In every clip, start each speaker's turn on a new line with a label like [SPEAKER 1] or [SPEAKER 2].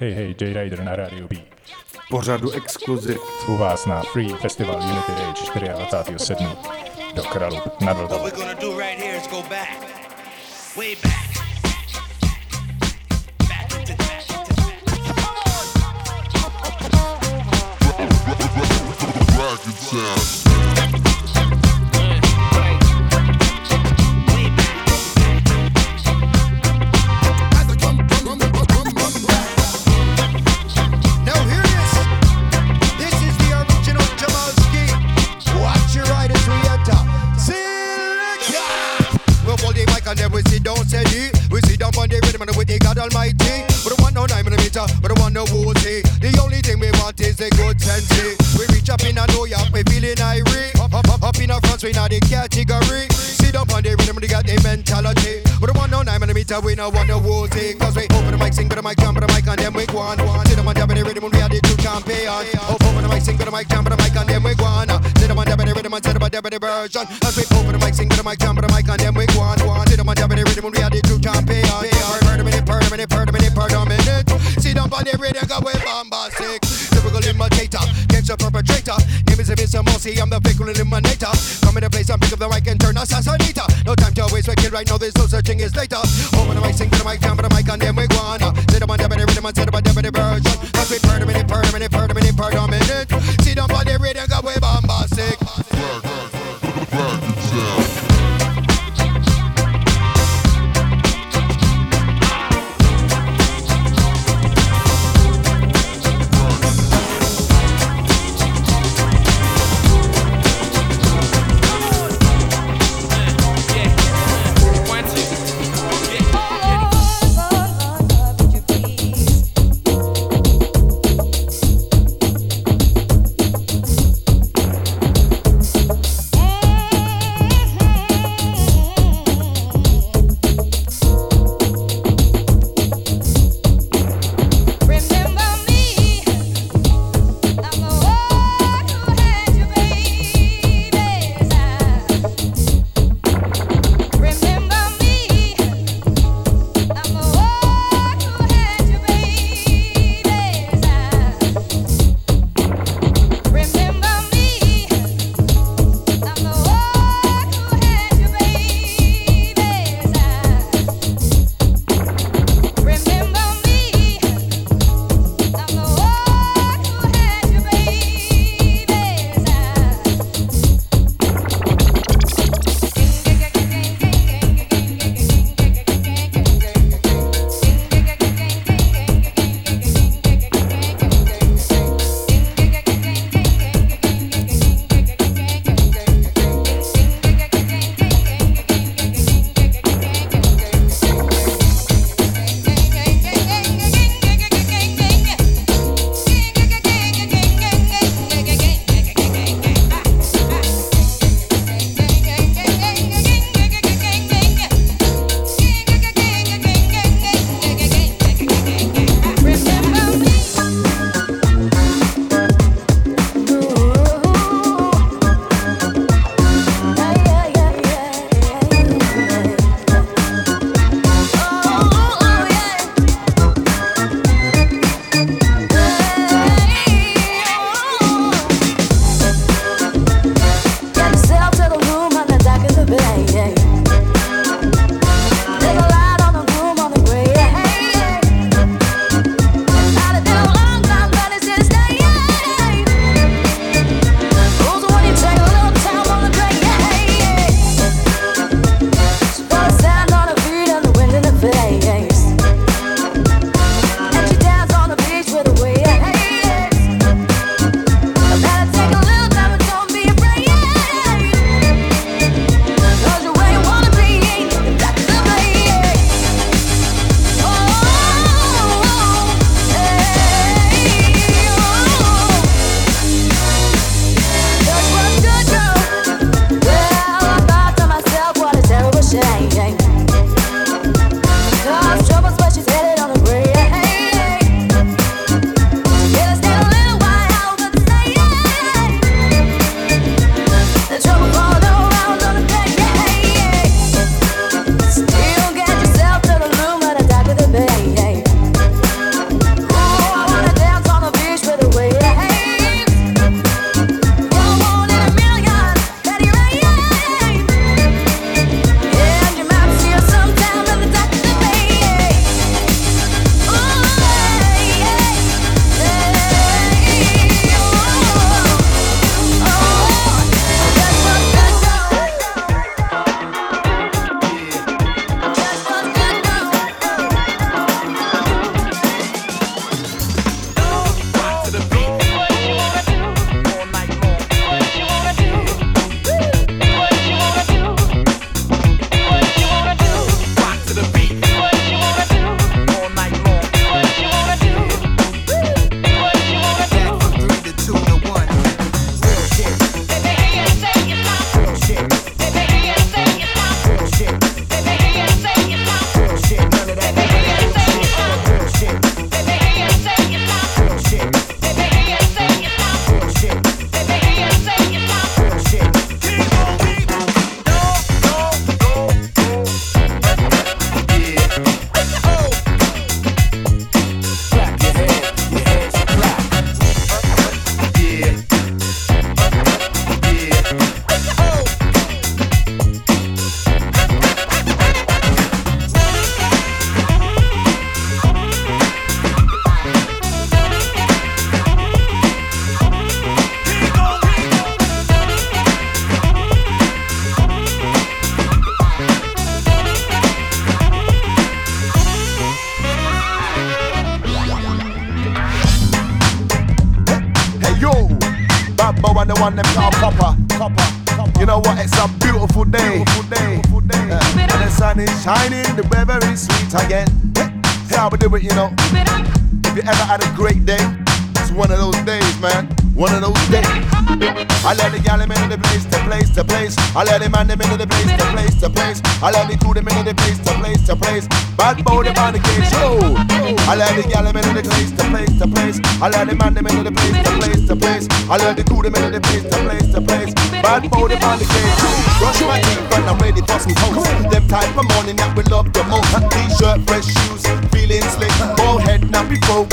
[SPEAKER 1] Hej, hej, J-Rider na rádiu B.
[SPEAKER 2] Pořadu exkluziv.
[SPEAKER 1] U vás na Free Festival Unity Rage 24.7. Do Kralu nad
[SPEAKER 3] What
[SPEAKER 1] Vltavou.
[SPEAKER 3] we're gonna do right here is go back. Way back. Back into back into
[SPEAKER 4] Rocket Town.
[SPEAKER 5] No millimeter, we don't want no woozy. Cause we open the mic, sing, but the mic, jump, but the mic, and then we go on. Sit up on the rhythm, we are the two champions. Open the mic, sing, but the mic, jump, but the mic, and then we go on. Sit up on the rhythm, and sit up on the version. As we open the mic, sing, but the mic, jump, but the mic, and then we go on. Sit up on the rhythm, we are the two champions. Per minute, per minute, per minute, per minute. Sit up on the rhythm, go with bombastic. Typical imitator, gangster perpetrator. Name is Mr. Mossy, I'm the fickle eliminator. Come in the place and pick up the mic and turn assassinator. Kill right now, there's no such thing as later. Open the mic, sing to the mic, jump to the mic, and then we go on. Sit up on the rhythm, and sit up on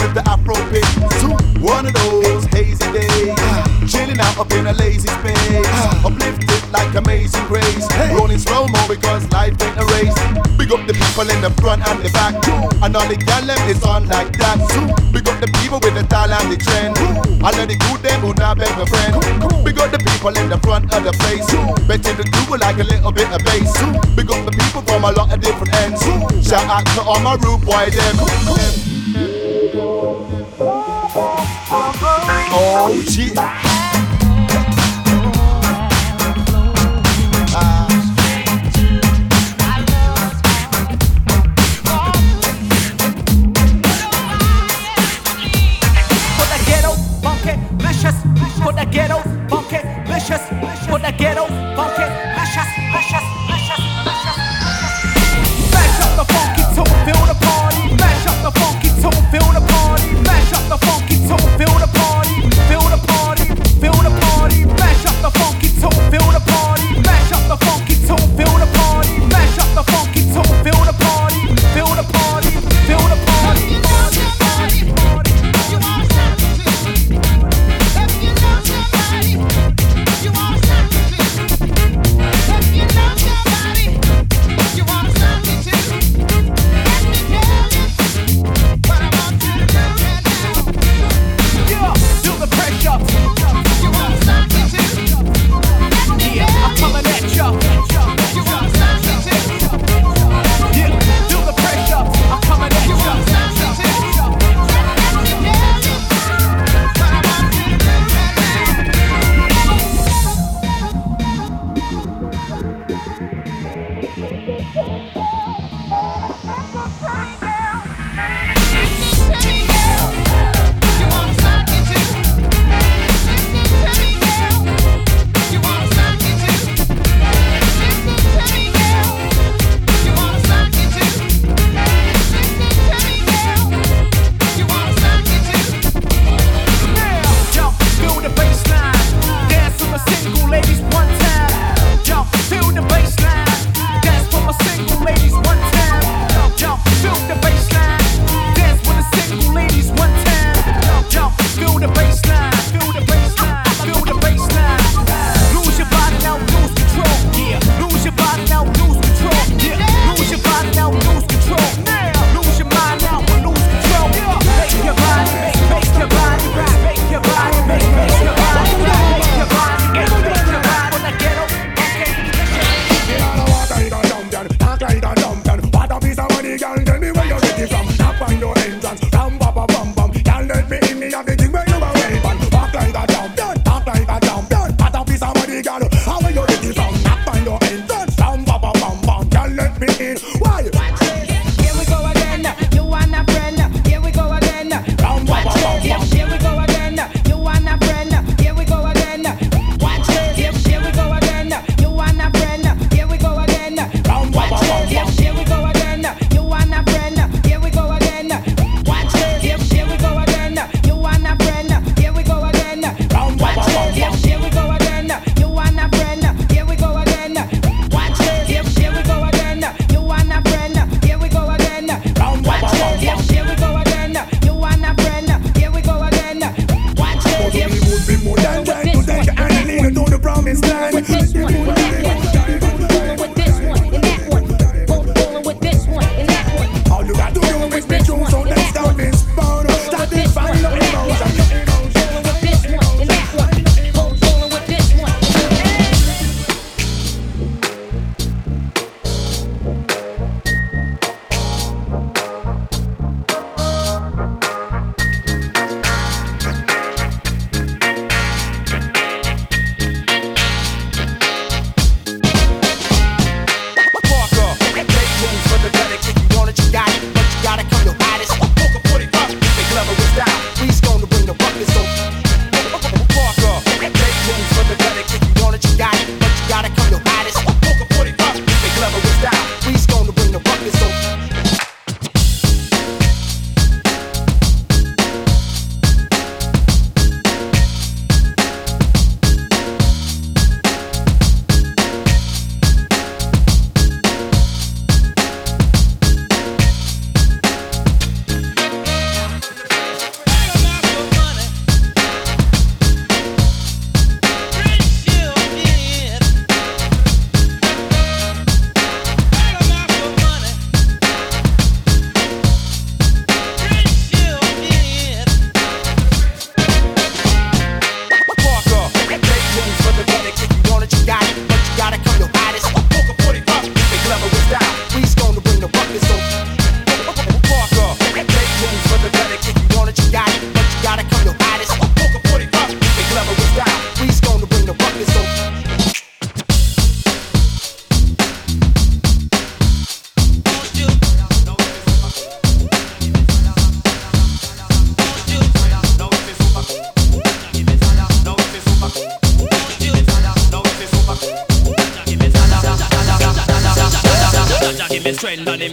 [SPEAKER 5] with
[SPEAKER 6] the afro pit. One of those hazy days. Chilling out up in a lazy space. Uplifted like amazing grace. Rolling slow mo because life ain't a race. Big up the people in the front and the back. And all the gal is on like that. Big up the people with the style and the trend. I let the good them who not beg a friend. Big up the people in the front of the place. Bet you the do like a little bit of bass. Big up the people from a lot of different ends. Shout out to all my rude boy them. Oh
[SPEAKER 7] up the funky tune, feel the party. Mash up the funky tune, feel the party.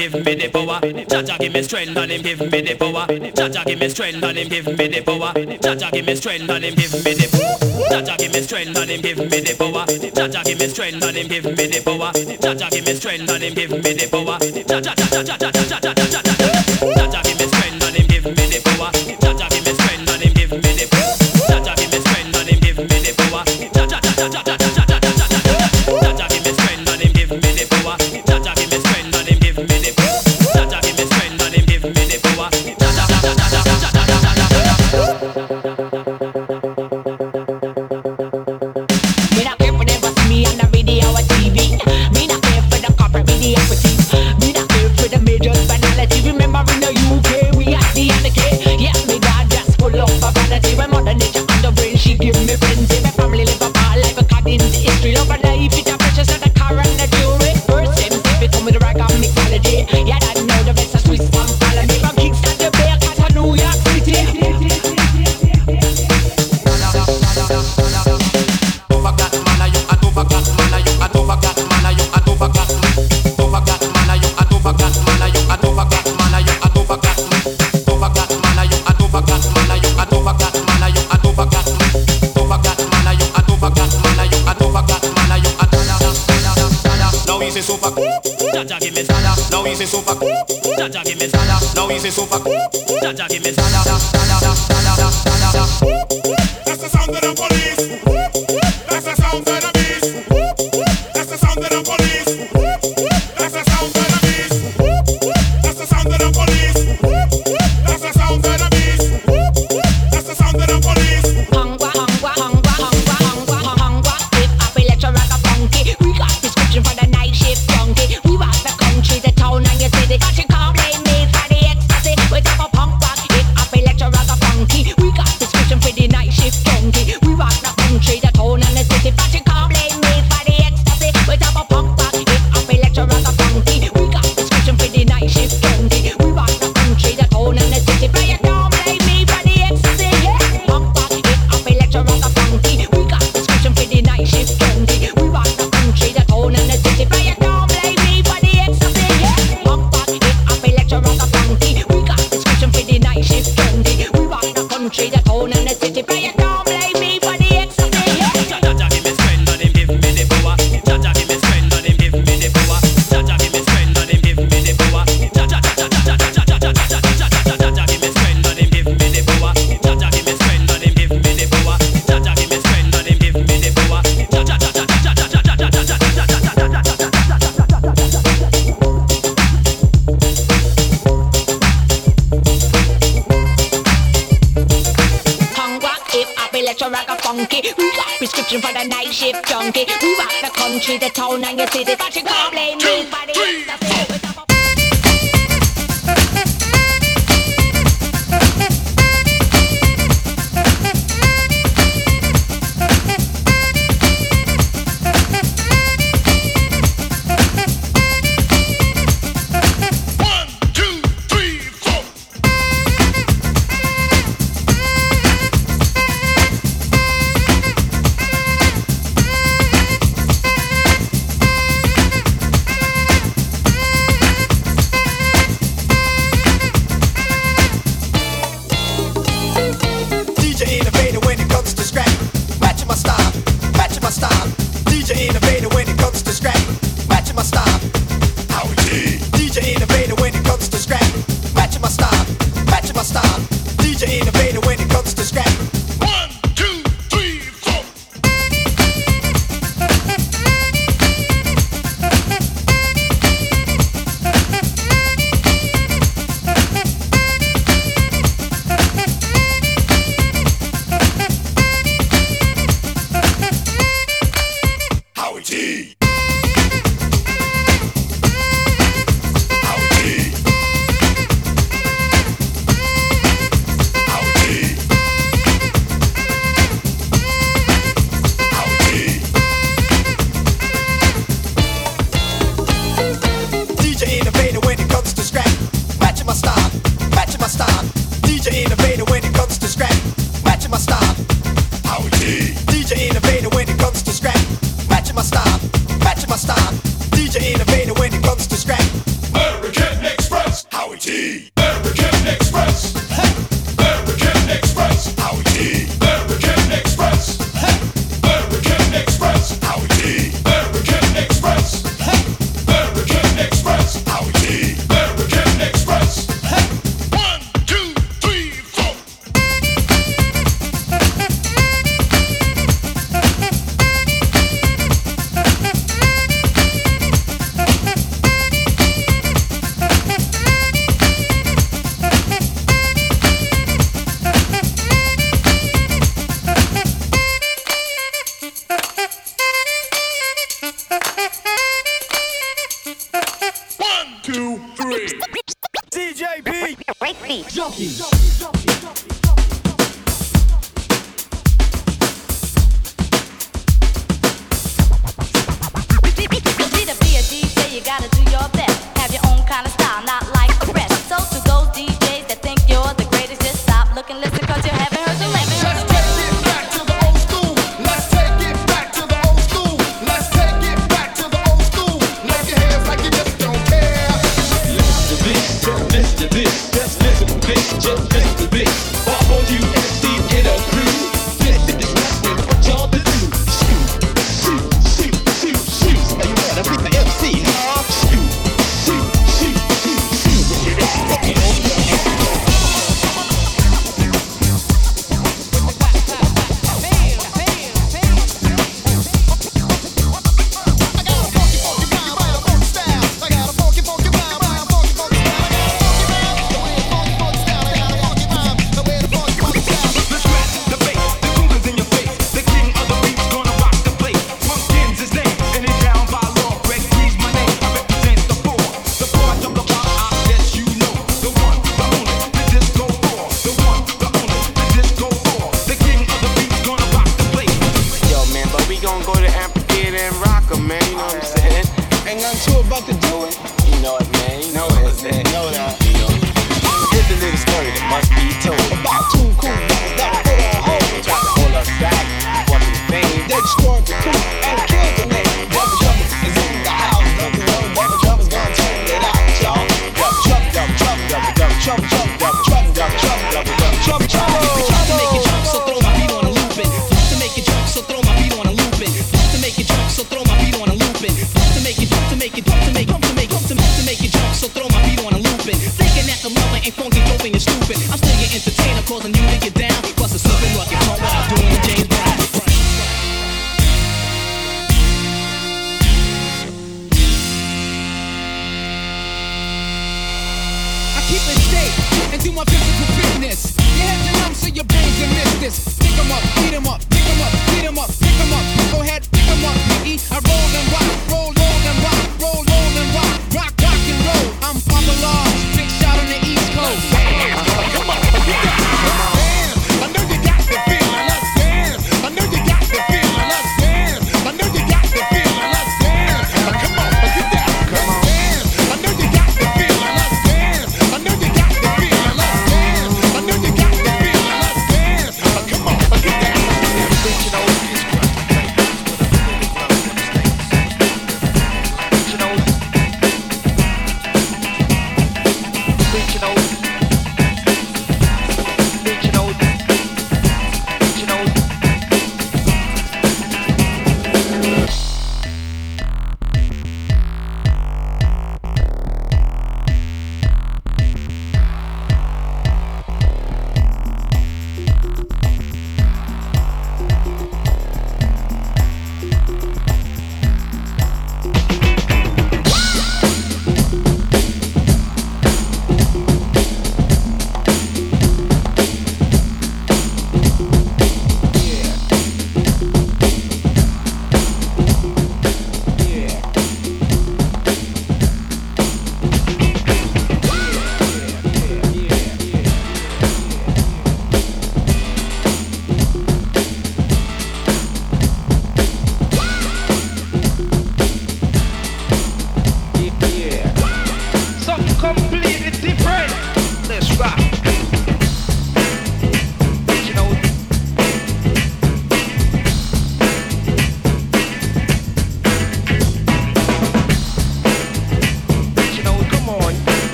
[SPEAKER 8] give me the power. Jaja give me strength and him give me the power. Jaja give me strength and him give me the power. Jaja give me strength and him give me the Jaja give me strength and him give me the power. Jaja give me strength and him give me the power. Jaja give me strength and him give me the power. Jaja jaja jaja jaja jaja jaja. Jaja give me
[SPEAKER 9] I'm too about to do it. You know it, man. You know it, man. Know that. You know it. Here's a little story that must be told about two cool guys that put on hold. Try to pull us back from the fame. They destroyed the crew and killed the name. Double trouble is in the house. Don't you
[SPEAKER 4] know
[SPEAKER 5] double trouble's gonna turn it out, y'all. Double trouble, double trouble, double double trouble.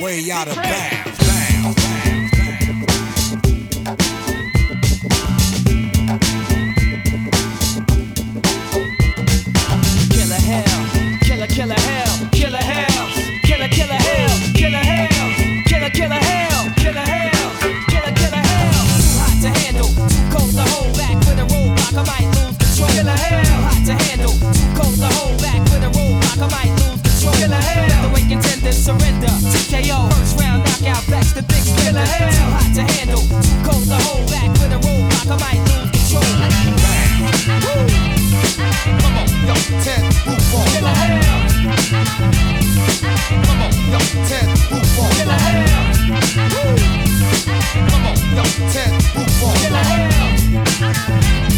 [SPEAKER 4] Way out of bounds.
[SPEAKER 10] Surrender. TKO, first round knockout, backs the big killer. Too hot to handle, too cold to hold back with a roadblock. I might lose control.
[SPEAKER 5] Come on, yo, ten, move on.
[SPEAKER 10] Killer hell.
[SPEAKER 5] Come on, yo, ten, move on.
[SPEAKER 10] Killer hell.
[SPEAKER 5] Come on, yo, ten, move on.
[SPEAKER 10] Killer hell.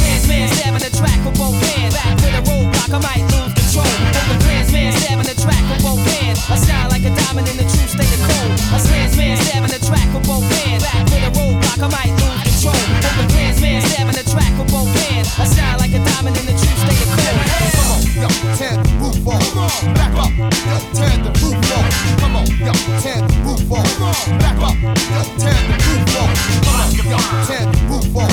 [SPEAKER 10] Stabbing the track with both hands. Back with a roadblock, I might lose control. The stabbing the track with both hands. I shine like a diamond in the of cold. A stabbing the track with both hands. Back with a roadblock, I might lose control. Stabbing the track with both hands. I shine like a diamond in the state of cold.
[SPEAKER 5] Yo, ten, move on. Back up, yo, ten, the roof off. Come on, yo, ten, move on. Back up, yo, ten, the move on. Come on, yo, ten, move on.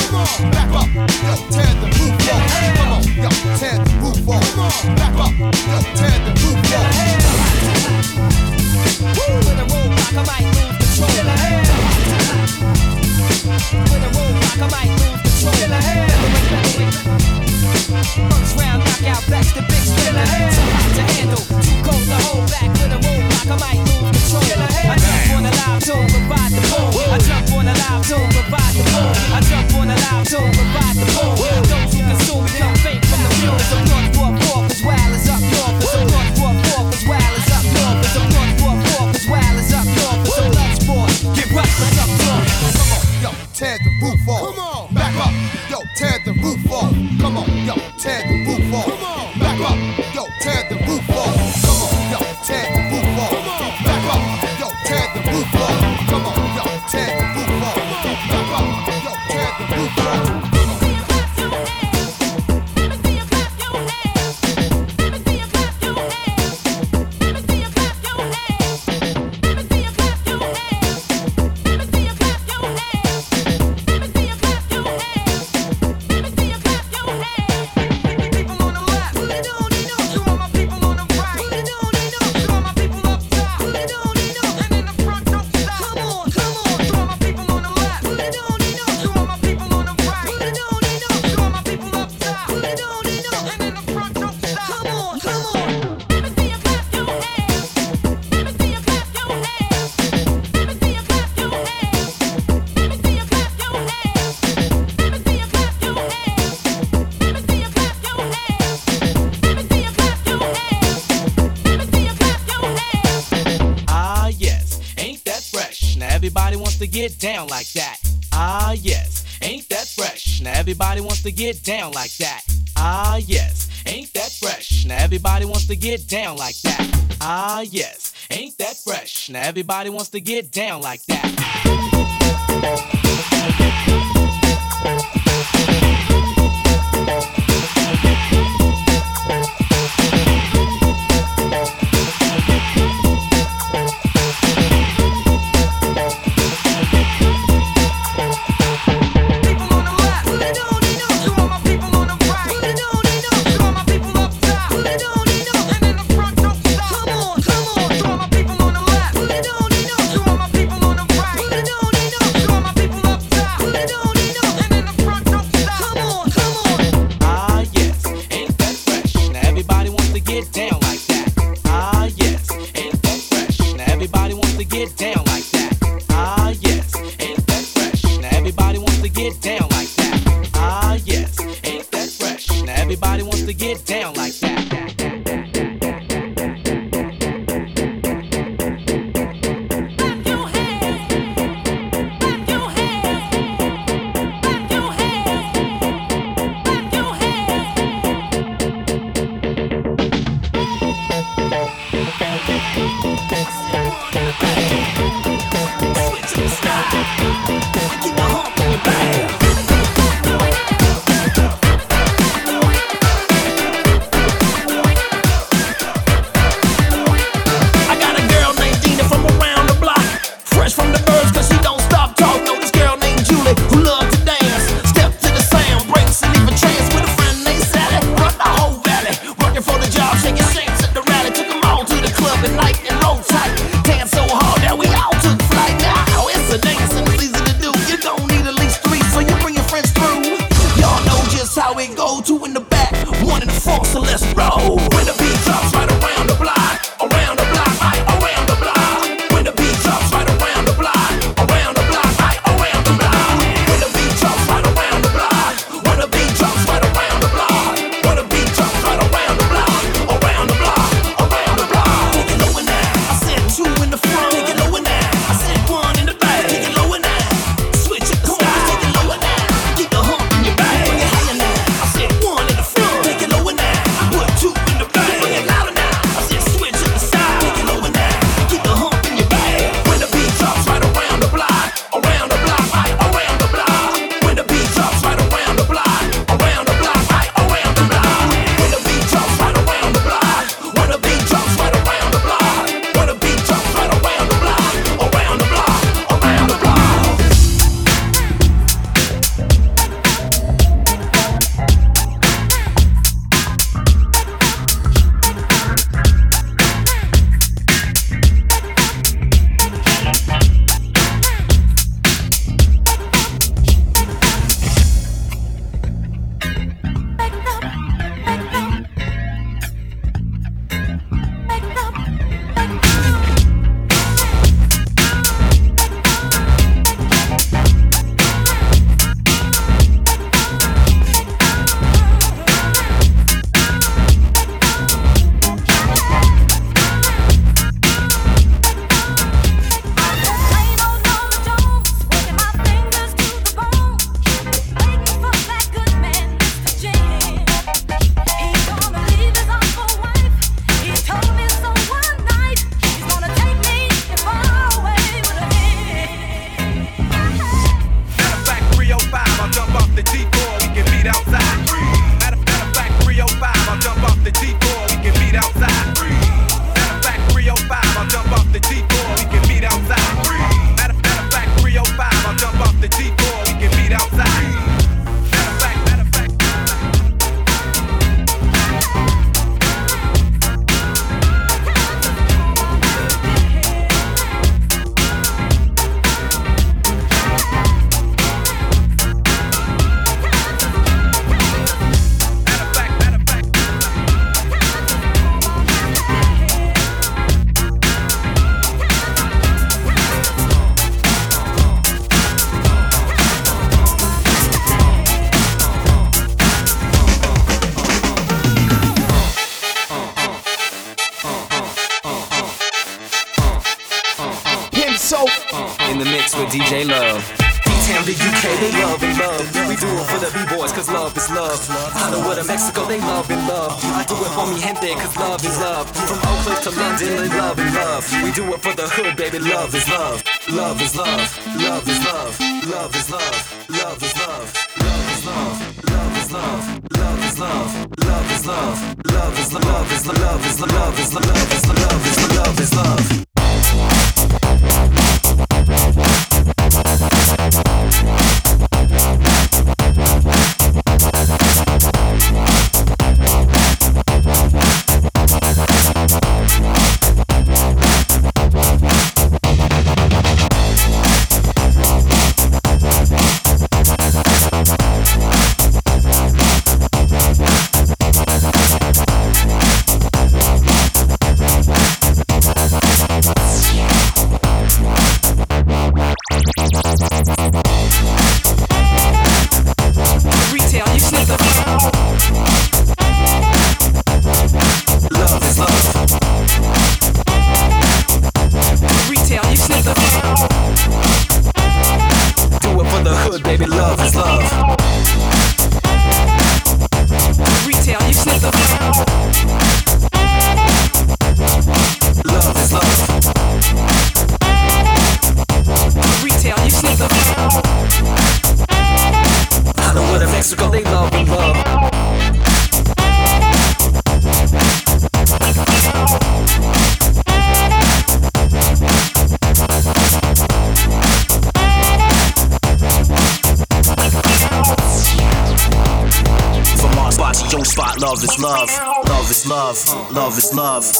[SPEAKER 5] Back up, yo, ten, the move on. Come on, yo, ten, move on. Back up, yo, ten, the move on.
[SPEAKER 10] With a roadblock, I might lose control.
[SPEAKER 7] Down like that. Ah, yes, ain't that fresh? Now everybody wants to get down like that. Ah, yes, ain't that fresh? Now everybody wants to get down like that. Ah, yes, ain't that fresh? Now everybody wants to get down like that.
[SPEAKER 11] Love. Is love.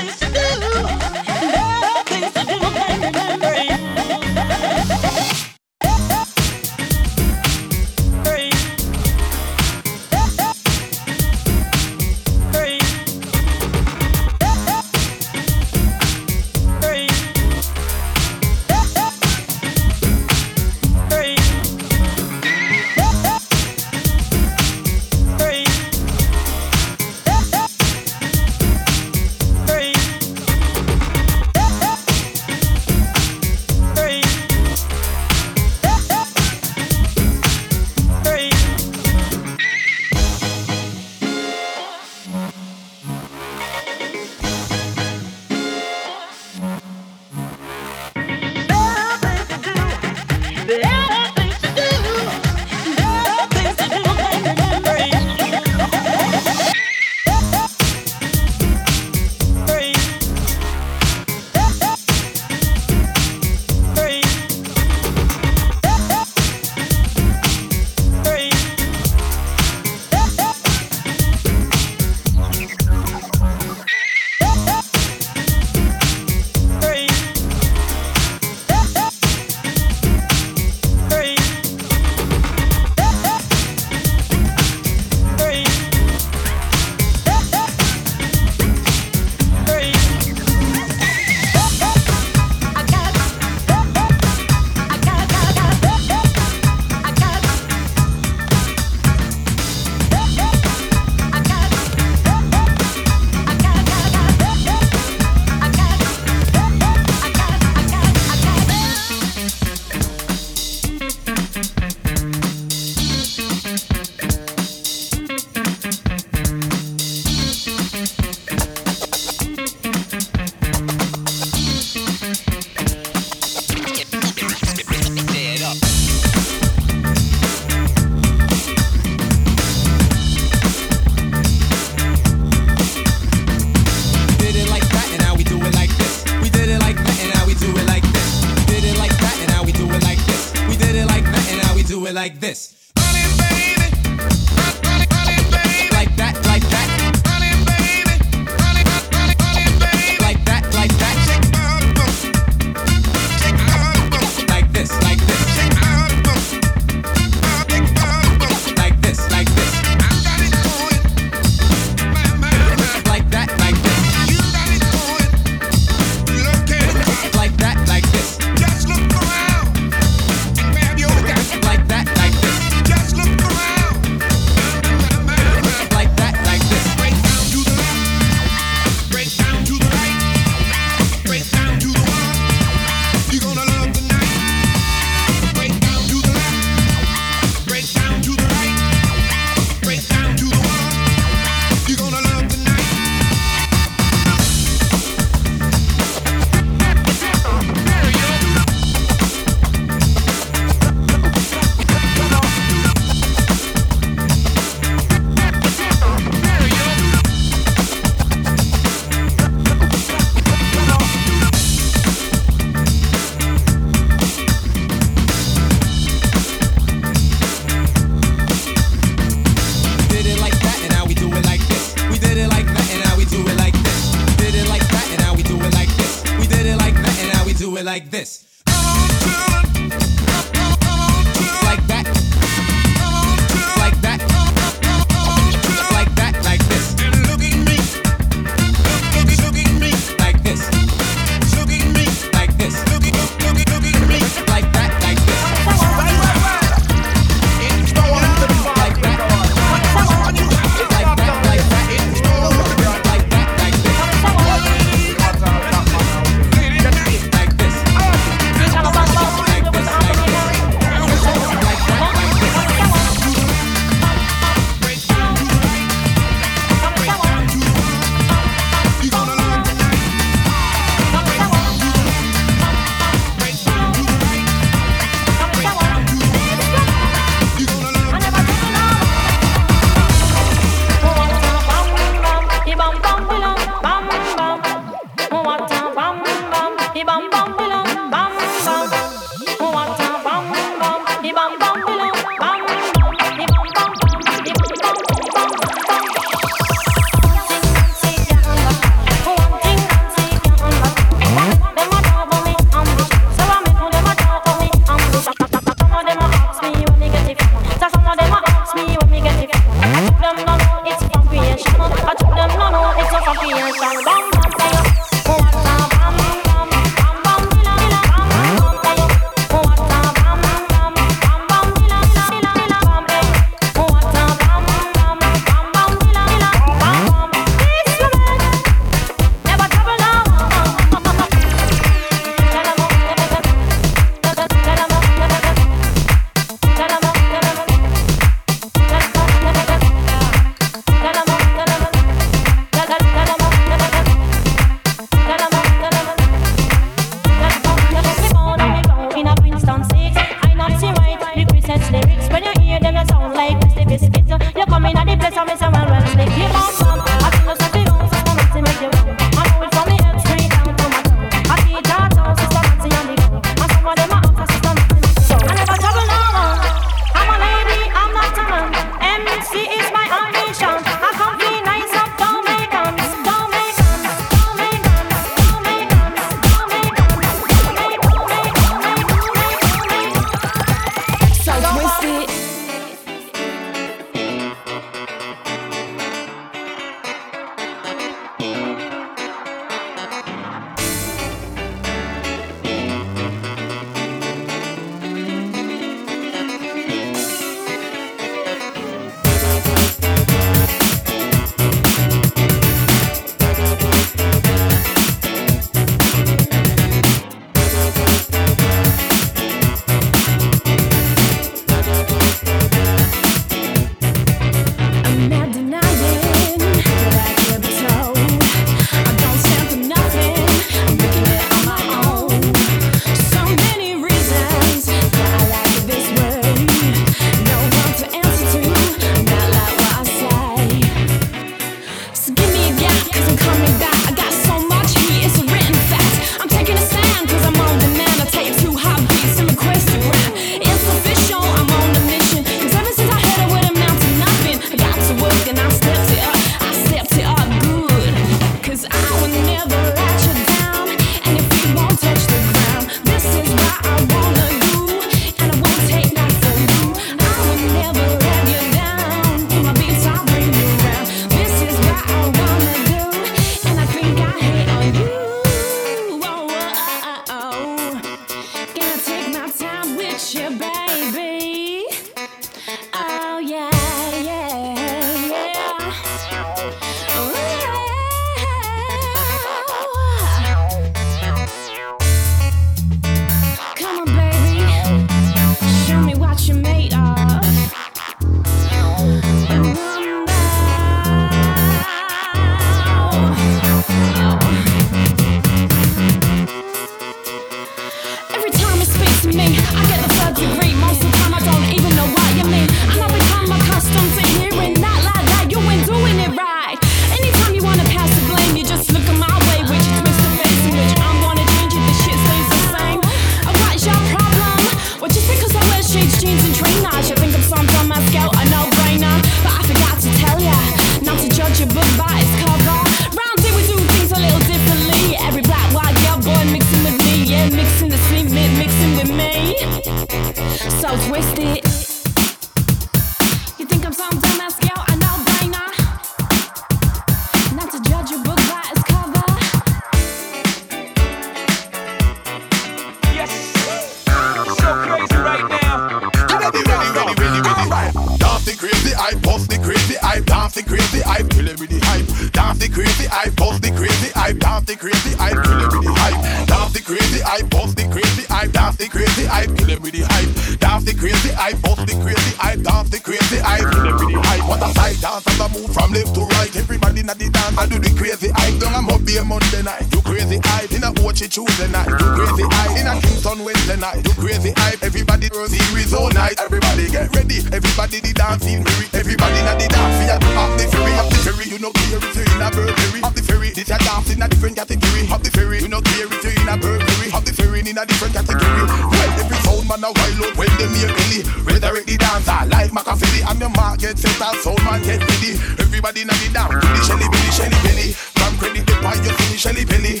[SPEAKER 11] she choose the
[SPEAKER 7] night.
[SPEAKER 11] Do
[SPEAKER 12] crazy hype. In a Kingston Wednesday night. Do crazy hype. Everybody rosy with all night. Everybody get ready. Everybody the dancing weary. Everybody na the dancing. Up the ferry, up the ferry. You know care if you're in a Burberry. Up the ferry, this a dance in a different category. Up the ferry, you know care if you're in a Burberry. Up the ferry in a different category. Well, every sound man a wild out when them hear Billy. Redirect the dancer like Machiavelli. I'm your market setter. Sound man get ready. Everybody na the dance. Billy Shelly, Billy Shelly, Billy. Come credit the pie, you see Shelly Billy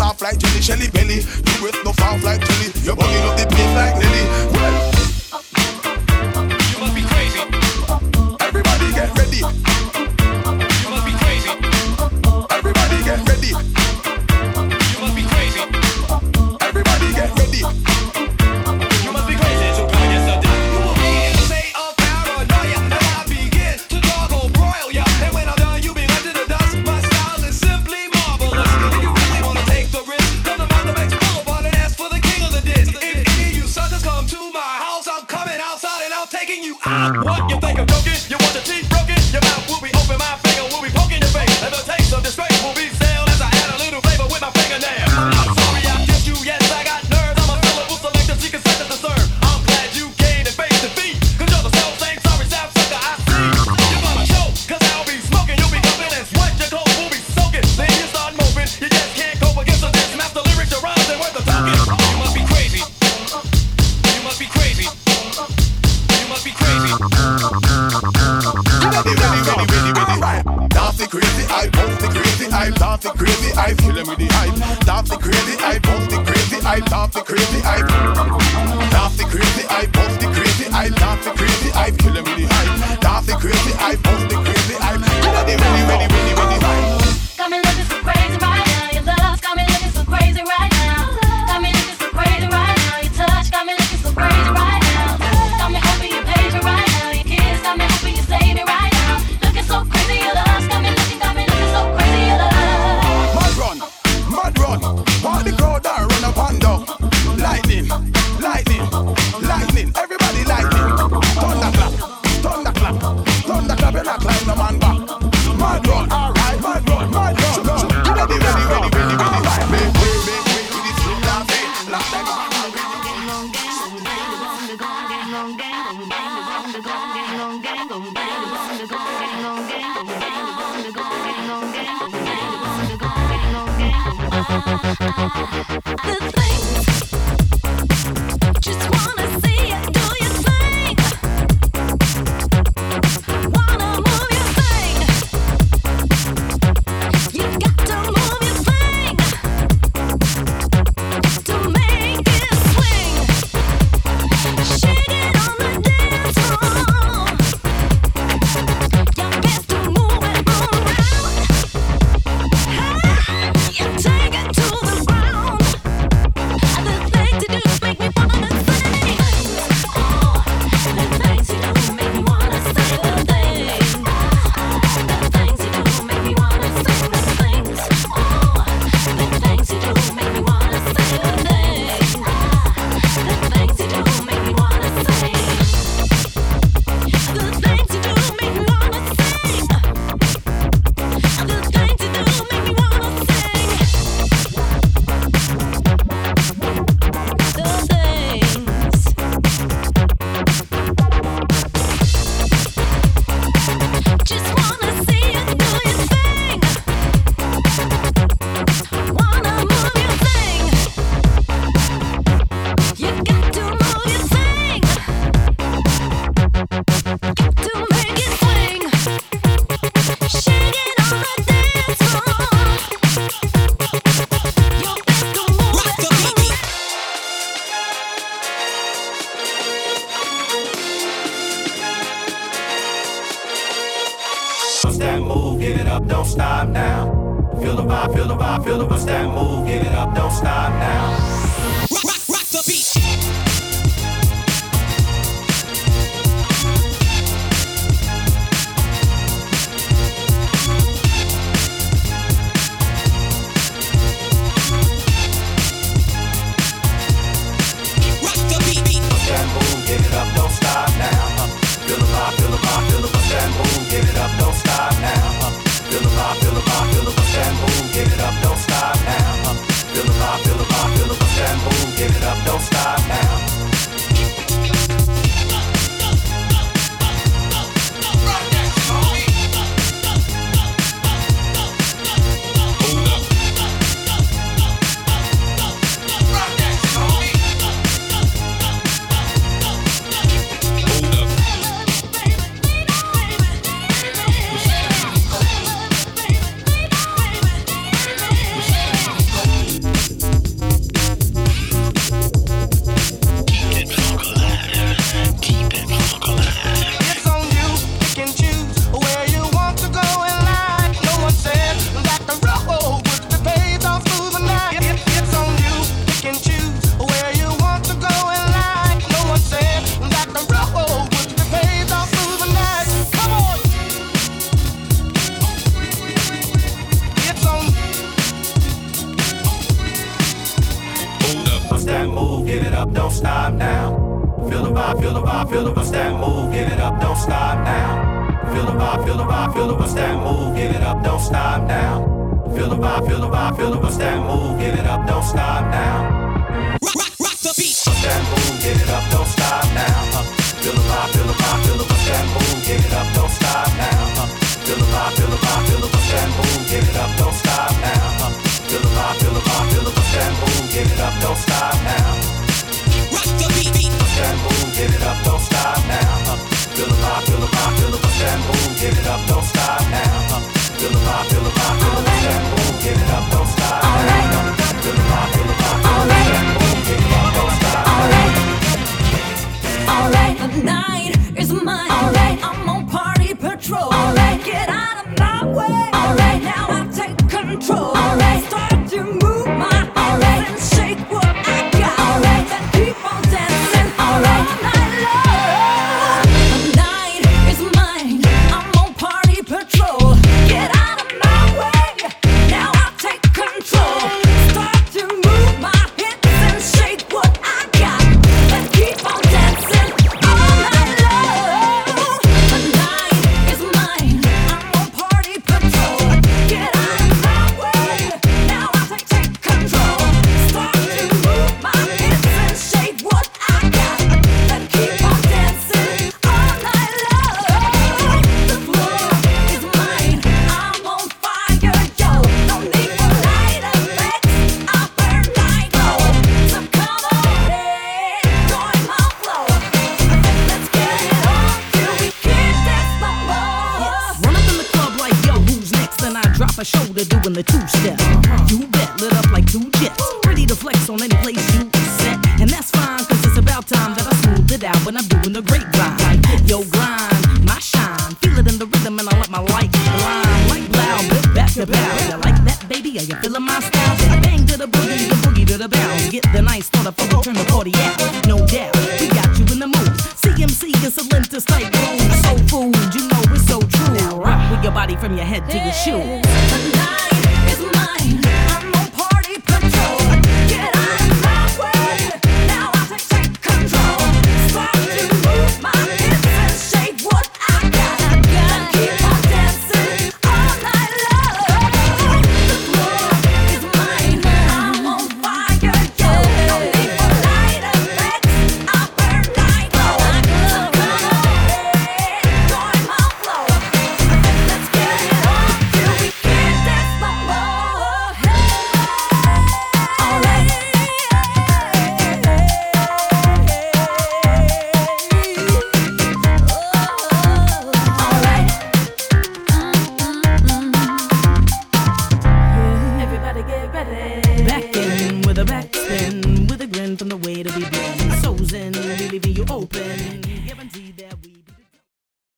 [SPEAKER 12] soft like jelly, shelly belly. You with no foul like jelly. You're bugging up the place like Nelly.